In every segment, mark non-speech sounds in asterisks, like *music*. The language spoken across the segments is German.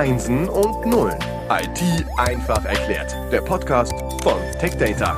Einsen und Nullen. IT einfach erklärt. Der Podcast von TechData.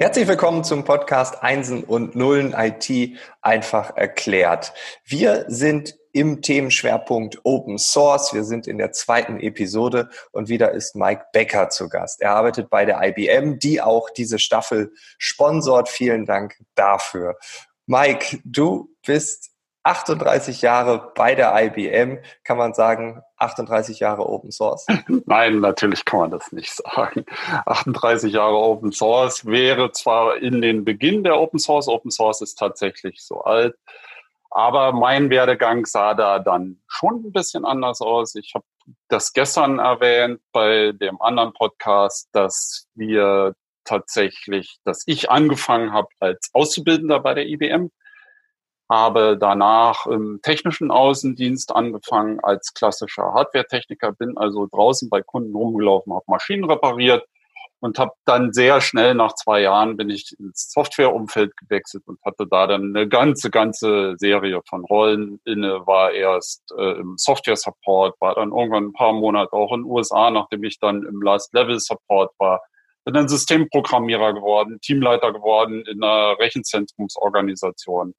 Herzlich willkommen zum Podcast Einsen und Nullen IT einfach erklärt. Wir sind im Themenschwerpunkt Open Source. Wir sind in der zweiten Episode und wieder ist Mike Becker zu Gast. Er arbeitet bei der IBM, die auch diese Staffel sponsort. Vielen Dank dafür. Mike, du bist 38 Jahre bei der IBM, kann man sagen, 38 Jahre Open Source? *laughs* Nein, natürlich kann man das nicht sagen. 38 Jahre Open Source wäre zwar in den Beginn der Open Source, Open Source ist tatsächlich so alt, aber mein Werdegang sah da dann schon ein bisschen anders aus. Ich habe das gestern erwähnt bei dem anderen Podcast, dass wir tatsächlich, dass ich angefangen habe als Auszubildender bei der IBM habe danach im technischen Außendienst angefangen als klassischer Hardware-Techniker, bin also draußen bei Kunden rumgelaufen, habe Maschinen repariert und habe dann sehr schnell nach zwei Jahren bin ich ins Softwareumfeld gewechselt und hatte da dann eine ganze, ganze Serie von Rollen inne, war erst äh, im Software-Support, war dann irgendwann ein paar Monate auch in den USA, nachdem ich dann im Last-Level-Support war, bin dann Systemprogrammierer geworden, Teamleiter geworden in einer Rechenzentrumsorganisation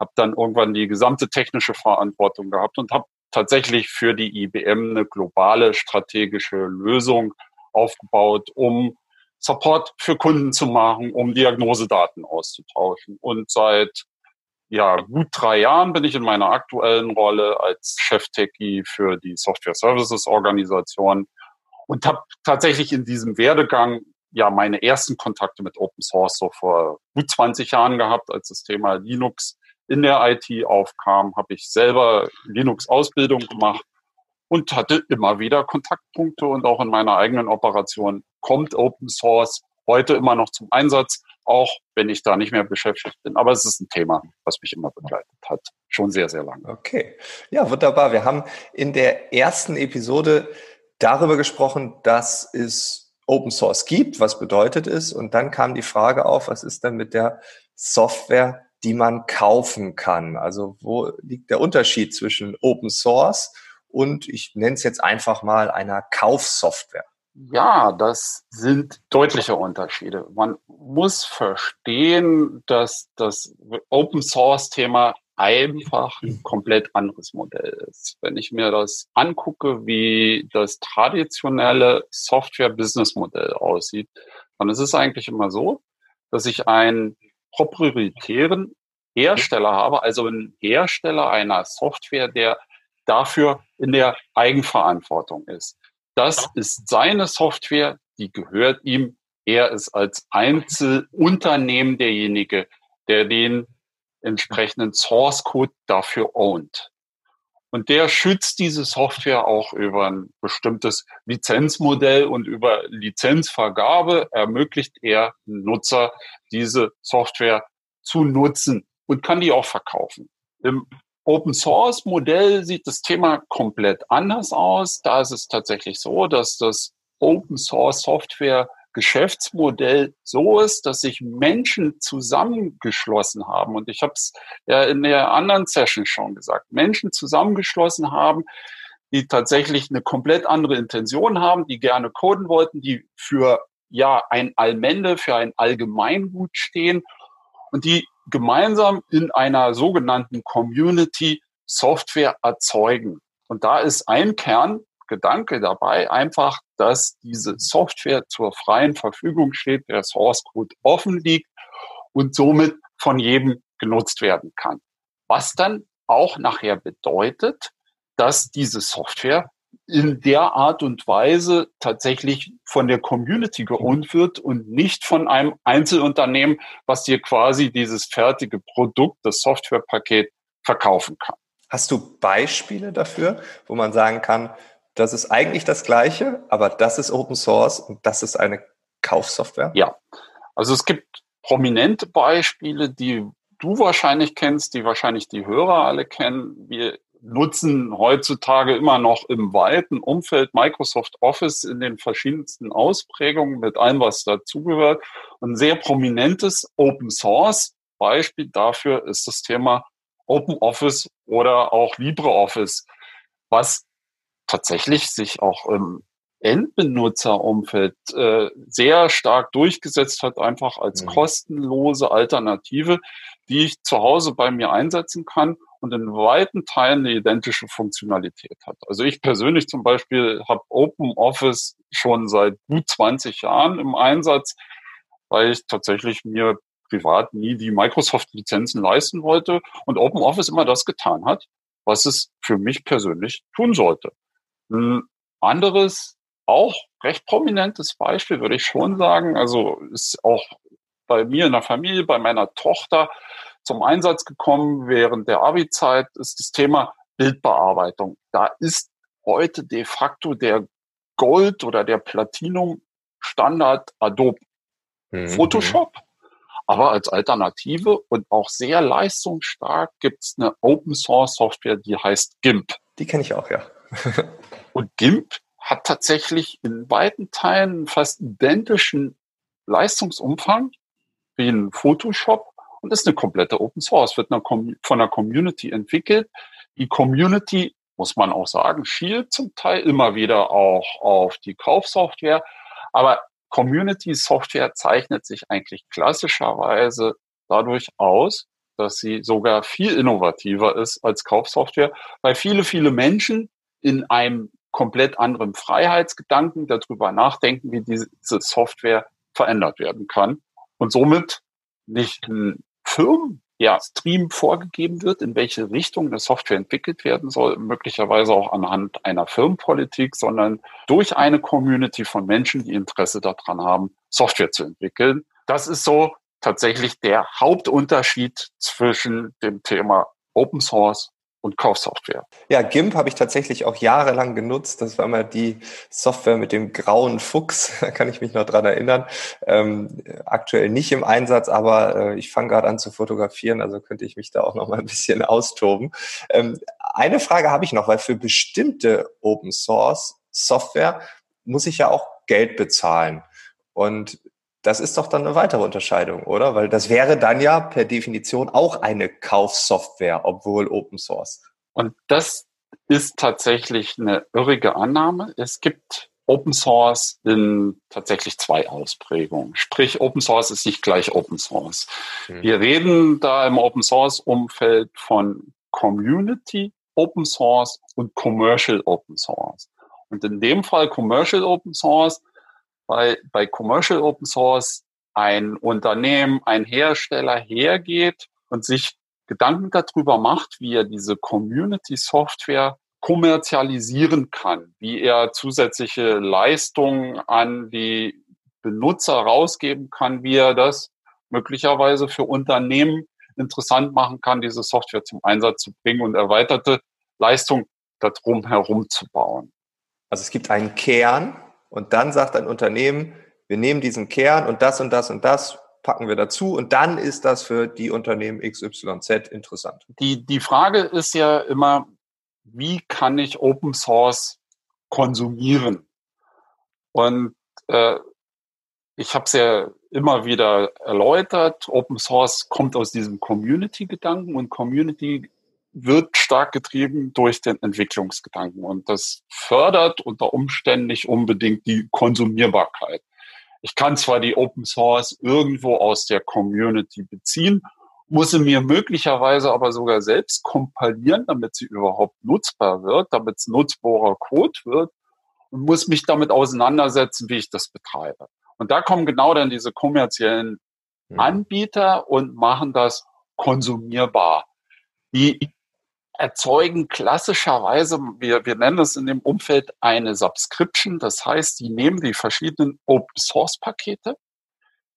habe dann irgendwann die gesamte technische Verantwortung gehabt und habe tatsächlich für die IBM eine globale strategische Lösung aufgebaut, um Support für Kunden zu machen, um Diagnosedaten auszutauschen. Und seit ja, gut drei Jahren bin ich in meiner aktuellen Rolle als Chef-Techie für die Software Services Organisation und habe tatsächlich in diesem Werdegang ja meine ersten Kontakte mit Open Source so vor gut 20 Jahren gehabt, als das Thema Linux in der IT aufkam, habe ich selber Linux-Ausbildung gemacht und hatte immer wieder Kontaktpunkte und auch in meiner eigenen Operation kommt Open Source heute immer noch zum Einsatz, auch wenn ich da nicht mehr beschäftigt bin. Aber es ist ein Thema, was mich immer begleitet hat. Schon sehr, sehr lange. Okay. Ja, wunderbar. Wir haben in der ersten Episode darüber gesprochen, dass es Open Source gibt, was bedeutet es. Und dann kam die Frage auf, was ist denn mit der Software die man kaufen kann. Also wo liegt der Unterschied zwischen Open Source und ich nenne es jetzt einfach mal einer Kaufsoftware? Ja, das sind deutliche Unterschiede. Man muss verstehen, dass das Open Source Thema einfach ein komplett anderes Modell ist. Wenn ich mir das angucke, wie das traditionelle Software-Business-Modell aussieht, dann ist es eigentlich immer so, dass ich ein proprietären Hersteller habe, also einen Hersteller einer Software, der dafür in der Eigenverantwortung ist. Das ist seine Software, die gehört ihm. Er ist als Einzelunternehmen derjenige, der den entsprechenden Source Code dafür ownt. Und der schützt diese Software auch über ein bestimmtes Lizenzmodell und über Lizenzvergabe ermöglicht er Nutzer, diese Software zu nutzen und kann die auch verkaufen. Im Open Source Modell sieht das Thema komplett anders aus. Da ist es tatsächlich so, dass das Open Source Software Geschäftsmodell so ist, dass sich Menschen zusammengeschlossen haben. Und ich habe es ja in der anderen Session schon gesagt. Menschen zusammengeschlossen haben, die tatsächlich eine komplett andere Intention haben, die gerne coden wollten, die für ja ein Allmende, für ein Allgemeingut stehen und die gemeinsam in einer sogenannten Community Software erzeugen. Und da ist ein Kern Gedanke dabei, einfach, dass diese Software zur freien Verfügung steht, der Source Code offen liegt und somit von jedem genutzt werden kann. Was dann auch nachher bedeutet, dass diese Software in der Art und Weise tatsächlich von der Community geowned wird und nicht von einem Einzelunternehmen, was dir quasi dieses fertige Produkt, das Softwarepaket verkaufen kann. Hast du Beispiele dafür, wo man sagen kann, das ist eigentlich das Gleiche, aber das ist Open Source und das ist eine Kaufsoftware? Ja, also es gibt prominente Beispiele, die du wahrscheinlich kennst, die wahrscheinlich die Hörer alle kennen. Wir nutzen heutzutage immer noch im weiten Umfeld Microsoft Office in den verschiedensten Ausprägungen mit allem, was dazugehört. ein sehr prominentes Open Source Beispiel dafür ist das Thema Open Office oder auch LibreOffice, was tatsächlich sich auch im Endbenutzerumfeld äh, sehr stark durchgesetzt hat, einfach als mhm. kostenlose Alternative, die ich zu Hause bei mir einsetzen kann und in weiten Teilen eine identische Funktionalität hat. Also ich persönlich zum Beispiel habe Open Office schon seit gut 20 Jahren im Einsatz, weil ich tatsächlich mir privat nie die Microsoft-Lizenzen leisten wollte und Open Office immer das getan hat, was es für mich persönlich tun sollte. Ein anderes, auch recht prominentes Beispiel würde ich schon sagen, also ist auch bei mir in der Familie, bei meiner Tochter zum Einsatz gekommen während der Abi-Zeit, ist das Thema Bildbearbeitung. Da ist heute de facto der Gold- oder der Platinum-Standard Adobe mhm. Photoshop. Aber als Alternative und auch sehr leistungsstark gibt es eine Open Source Software, die heißt GIMP. Die kenne ich auch, ja. *laughs* und GIMP hat tatsächlich in weiten Teilen fast identischen Leistungsumfang wie ein Photoshop und ist eine komplette Open Source, wird von der Community entwickelt. Die Community, muss man auch sagen, schielt zum Teil immer wieder auch auf die Kaufsoftware, aber Community Software zeichnet sich eigentlich klassischerweise dadurch aus, dass sie sogar viel innovativer ist als Kaufsoftware, weil viele, viele Menschen in einem komplett anderen Freiheitsgedanken darüber nachdenken, wie diese Software verändert werden kann und somit nicht ein Firmen ja, Stream vorgegeben wird, in welche Richtung eine Software entwickelt werden soll, möglicherweise auch anhand einer Firmenpolitik, sondern durch eine Community von Menschen, die Interesse daran haben, Software zu entwickeln. Das ist so tatsächlich der Hauptunterschied zwischen dem Thema Open Source und Kaufsoftware. Ja, GIMP habe ich tatsächlich auch jahrelang genutzt. Das war immer die Software mit dem grauen Fuchs, *laughs* da kann ich mich noch dran erinnern. Ähm, aktuell nicht im Einsatz, aber äh, ich fange gerade an zu fotografieren, also könnte ich mich da auch noch mal ein bisschen *laughs* austoben. Ähm, eine Frage habe ich noch, weil für bestimmte Open Source Software muss ich ja auch Geld bezahlen. Und das ist doch dann eine weitere Unterscheidung, oder? Weil das wäre dann ja per Definition auch eine Kaufsoftware, obwohl Open Source. Und das ist tatsächlich eine irrige Annahme. Es gibt Open Source in tatsächlich zwei Ausprägungen. Sprich, Open Source ist nicht gleich Open Source. Mhm. Wir reden da im Open Source Umfeld von Community Open Source und Commercial Open Source. Und in dem Fall Commercial Open Source weil bei Commercial Open Source ein Unternehmen, ein Hersteller hergeht und sich Gedanken darüber macht, wie er diese Community Software kommerzialisieren kann, wie er zusätzliche Leistungen an die Benutzer rausgeben kann, wie er das möglicherweise für Unternehmen interessant machen kann, diese Software zum Einsatz zu bringen und erweiterte Leistung darum herum zu bauen. Also es gibt einen Kern, und dann sagt ein Unternehmen, wir nehmen diesen Kern und das und das und das packen wir dazu und dann ist das für die Unternehmen XYZ interessant. Die, die Frage ist ja immer, wie kann ich Open Source konsumieren? Und äh, ich habe es ja immer wieder erläutert, Open Source kommt aus diesem Community-Gedanken und Community wird stark getrieben durch den Entwicklungsgedanken und das fördert unter Umständen nicht unbedingt die Konsumierbarkeit. Ich kann zwar die Open Source irgendwo aus der Community beziehen, muss sie mir möglicherweise aber sogar selbst kompilieren, damit sie überhaupt nutzbar wird, damit es nutzbarer Code wird und muss mich damit auseinandersetzen, wie ich das betreibe. Und da kommen genau dann diese kommerziellen mhm. Anbieter und machen das konsumierbar. Die erzeugen klassischerweise, wir, wir nennen es in dem Umfeld eine Subscription. Das heißt, die nehmen die verschiedenen Open Source Pakete,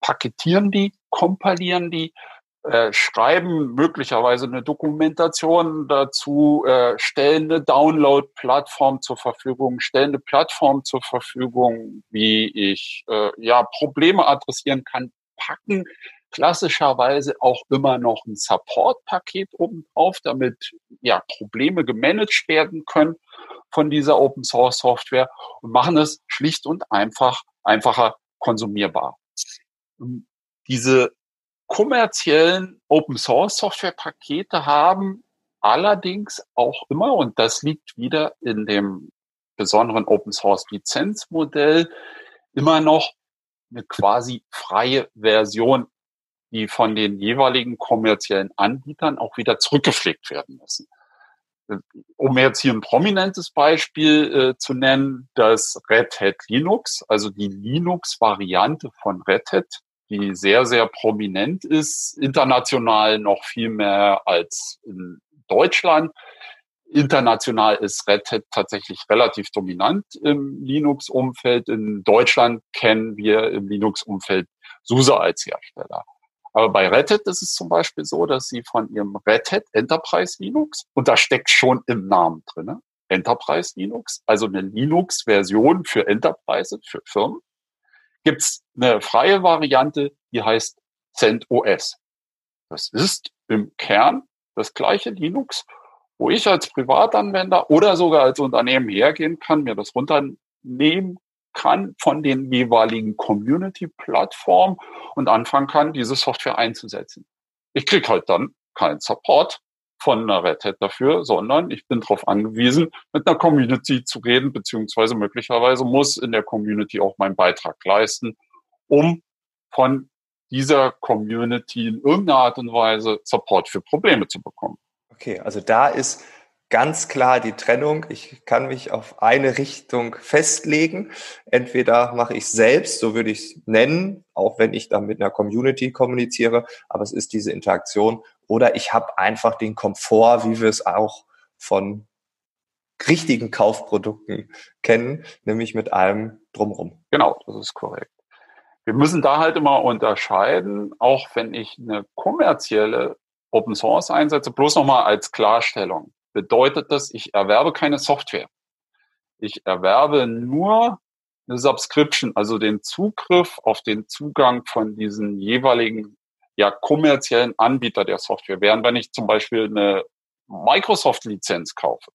paketieren die, kompilieren die, äh, schreiben möglicherweise eine Dokumentation dazu, äh, stellen eine Download-Plattform zur Verfügung, stellen eine Plattform zur Verfügung, wie ich äh, ja Probleme adressieren kann, packen klassischerweise auch immer noch ein Support-Paket obendrauf, damit ja Probleme gemanagt werden können von dieser Open Source Software und machen es schlicht und einfach einfacher konsumierbar. Diese kommerziellen Open Source Software Pakete haben allerdings auch immer, und das liegt wieder in dem besonderen Open Source Lizenzmodell immer noch eine quasi freie Version, die von den jeweiligen kommerziellen Anbietern auch wieder zurückgepflegt werden müssen. Um jetzt hier ein prominentes Beispiel äh, zu nennen, das Red Hat Linux, also die Linux-Variante von Red Hat, die sehr, sehr prominent ist, international noch viel mehr als in Deutschland. International ist Red Hat tatsächlich relativ dominant im Linux-Umfeld. In Deutschland kennen wir im Linux-Umfeld SUSE als Hersteller. Aber bei Red Hat ist es zum Beispiel so, dass sie von ihrem Red Hat Enterprise Linux, und da steckt schon im Namen drinne, Enterprise Linux, also eine Linux-Version für Enterprise, für Firmen, gibt's eine freie Variante, die heißt CentOS. Das ist im Kern das gleiche Linux, wo ich als Privatanwender oder sogar als Unternehmen hergehen kann, mir das runternehmen kann von den jeweiligen Community-Plattformen und anfangen kann, diese Software einzusetzen. Ich krieg halt dann keinen Support von einer Red Hat dafür, sondern ich bin darauf angewiesen, mit einer Community zu reden, beziehungsweise möglicherweise muss in der Community auch meinen Beitrag leisten, um von dieser Community in irgendeiner Art und Weise Support für Probleme zu bekommen. Okay, also da ist ganz klar die Trennung. Ich kann mich auf eine Richtung festlegen. Entweder mache ich selbst, so würde ich es nennen, auch wenn ich dann mit einer Community kommuniziere, aber es ist diese Interaktion. Oder ich habe einfach den Komfort, wie wir es auch von richtigen Kaufprodukten kennen, nämlich mit allem drumrum. Genau, das ist korrekt. Wir müssen da halt immer unterscheiden, auch wenn ich eine kommerzielle Open Source einsetze, bloß nochmal als Klarstellung bedeutet das, ich erwerbe keine Software. Ich erwerbe nur eine Subscription, also den Zugriff auf den Zugang von diesen jeweiligen ja, kommerziellen Anbieter der Software. Während wenn ich zum Beispiel eine Microsoft-Lizenz kaufe,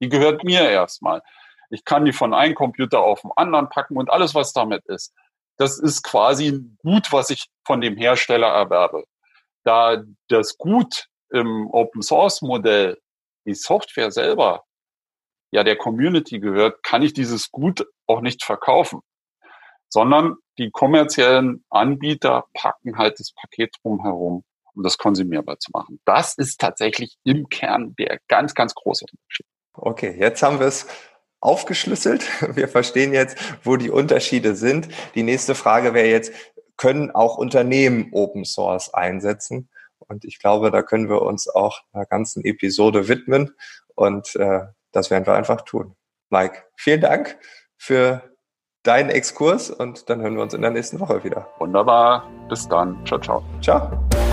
die gehört mir erstmal. Ich kann die von einem Computer auf den anderen packen und alles, was damit ist. Das ist quasi ein Gut, was ich von dem Hersteller erwerbe. Da das Gut im Open Source Modell die Software selber ja der Community gehört, kann ich dieses Gut auch nicht verkaufen, sondern die kommerziellen Anbieter packen halt das Paket drumherum, um das konsumierbar zu machen. Das ist tatsächlich im Kern der ganz, ganz große Unterschied. Okay, jetzt haben wir es aufgeschlüsselt. *laughs* Wir verstehen jetzt, wo die Unterschiede sind. Die nächste Frage wäre jetzt, können auch Unternehmen Open Source einsetzen? Und ich glaube, da können wir uns auch einer ganzen Episode widmen. Und äh, das werden wir einfach tun. Mike, vielen Dank für deinen Exkurs und dann hören wir uns in der nächsten Woche wieder. Wunderbar. Bis dann. Ciao, ciao. Ciao.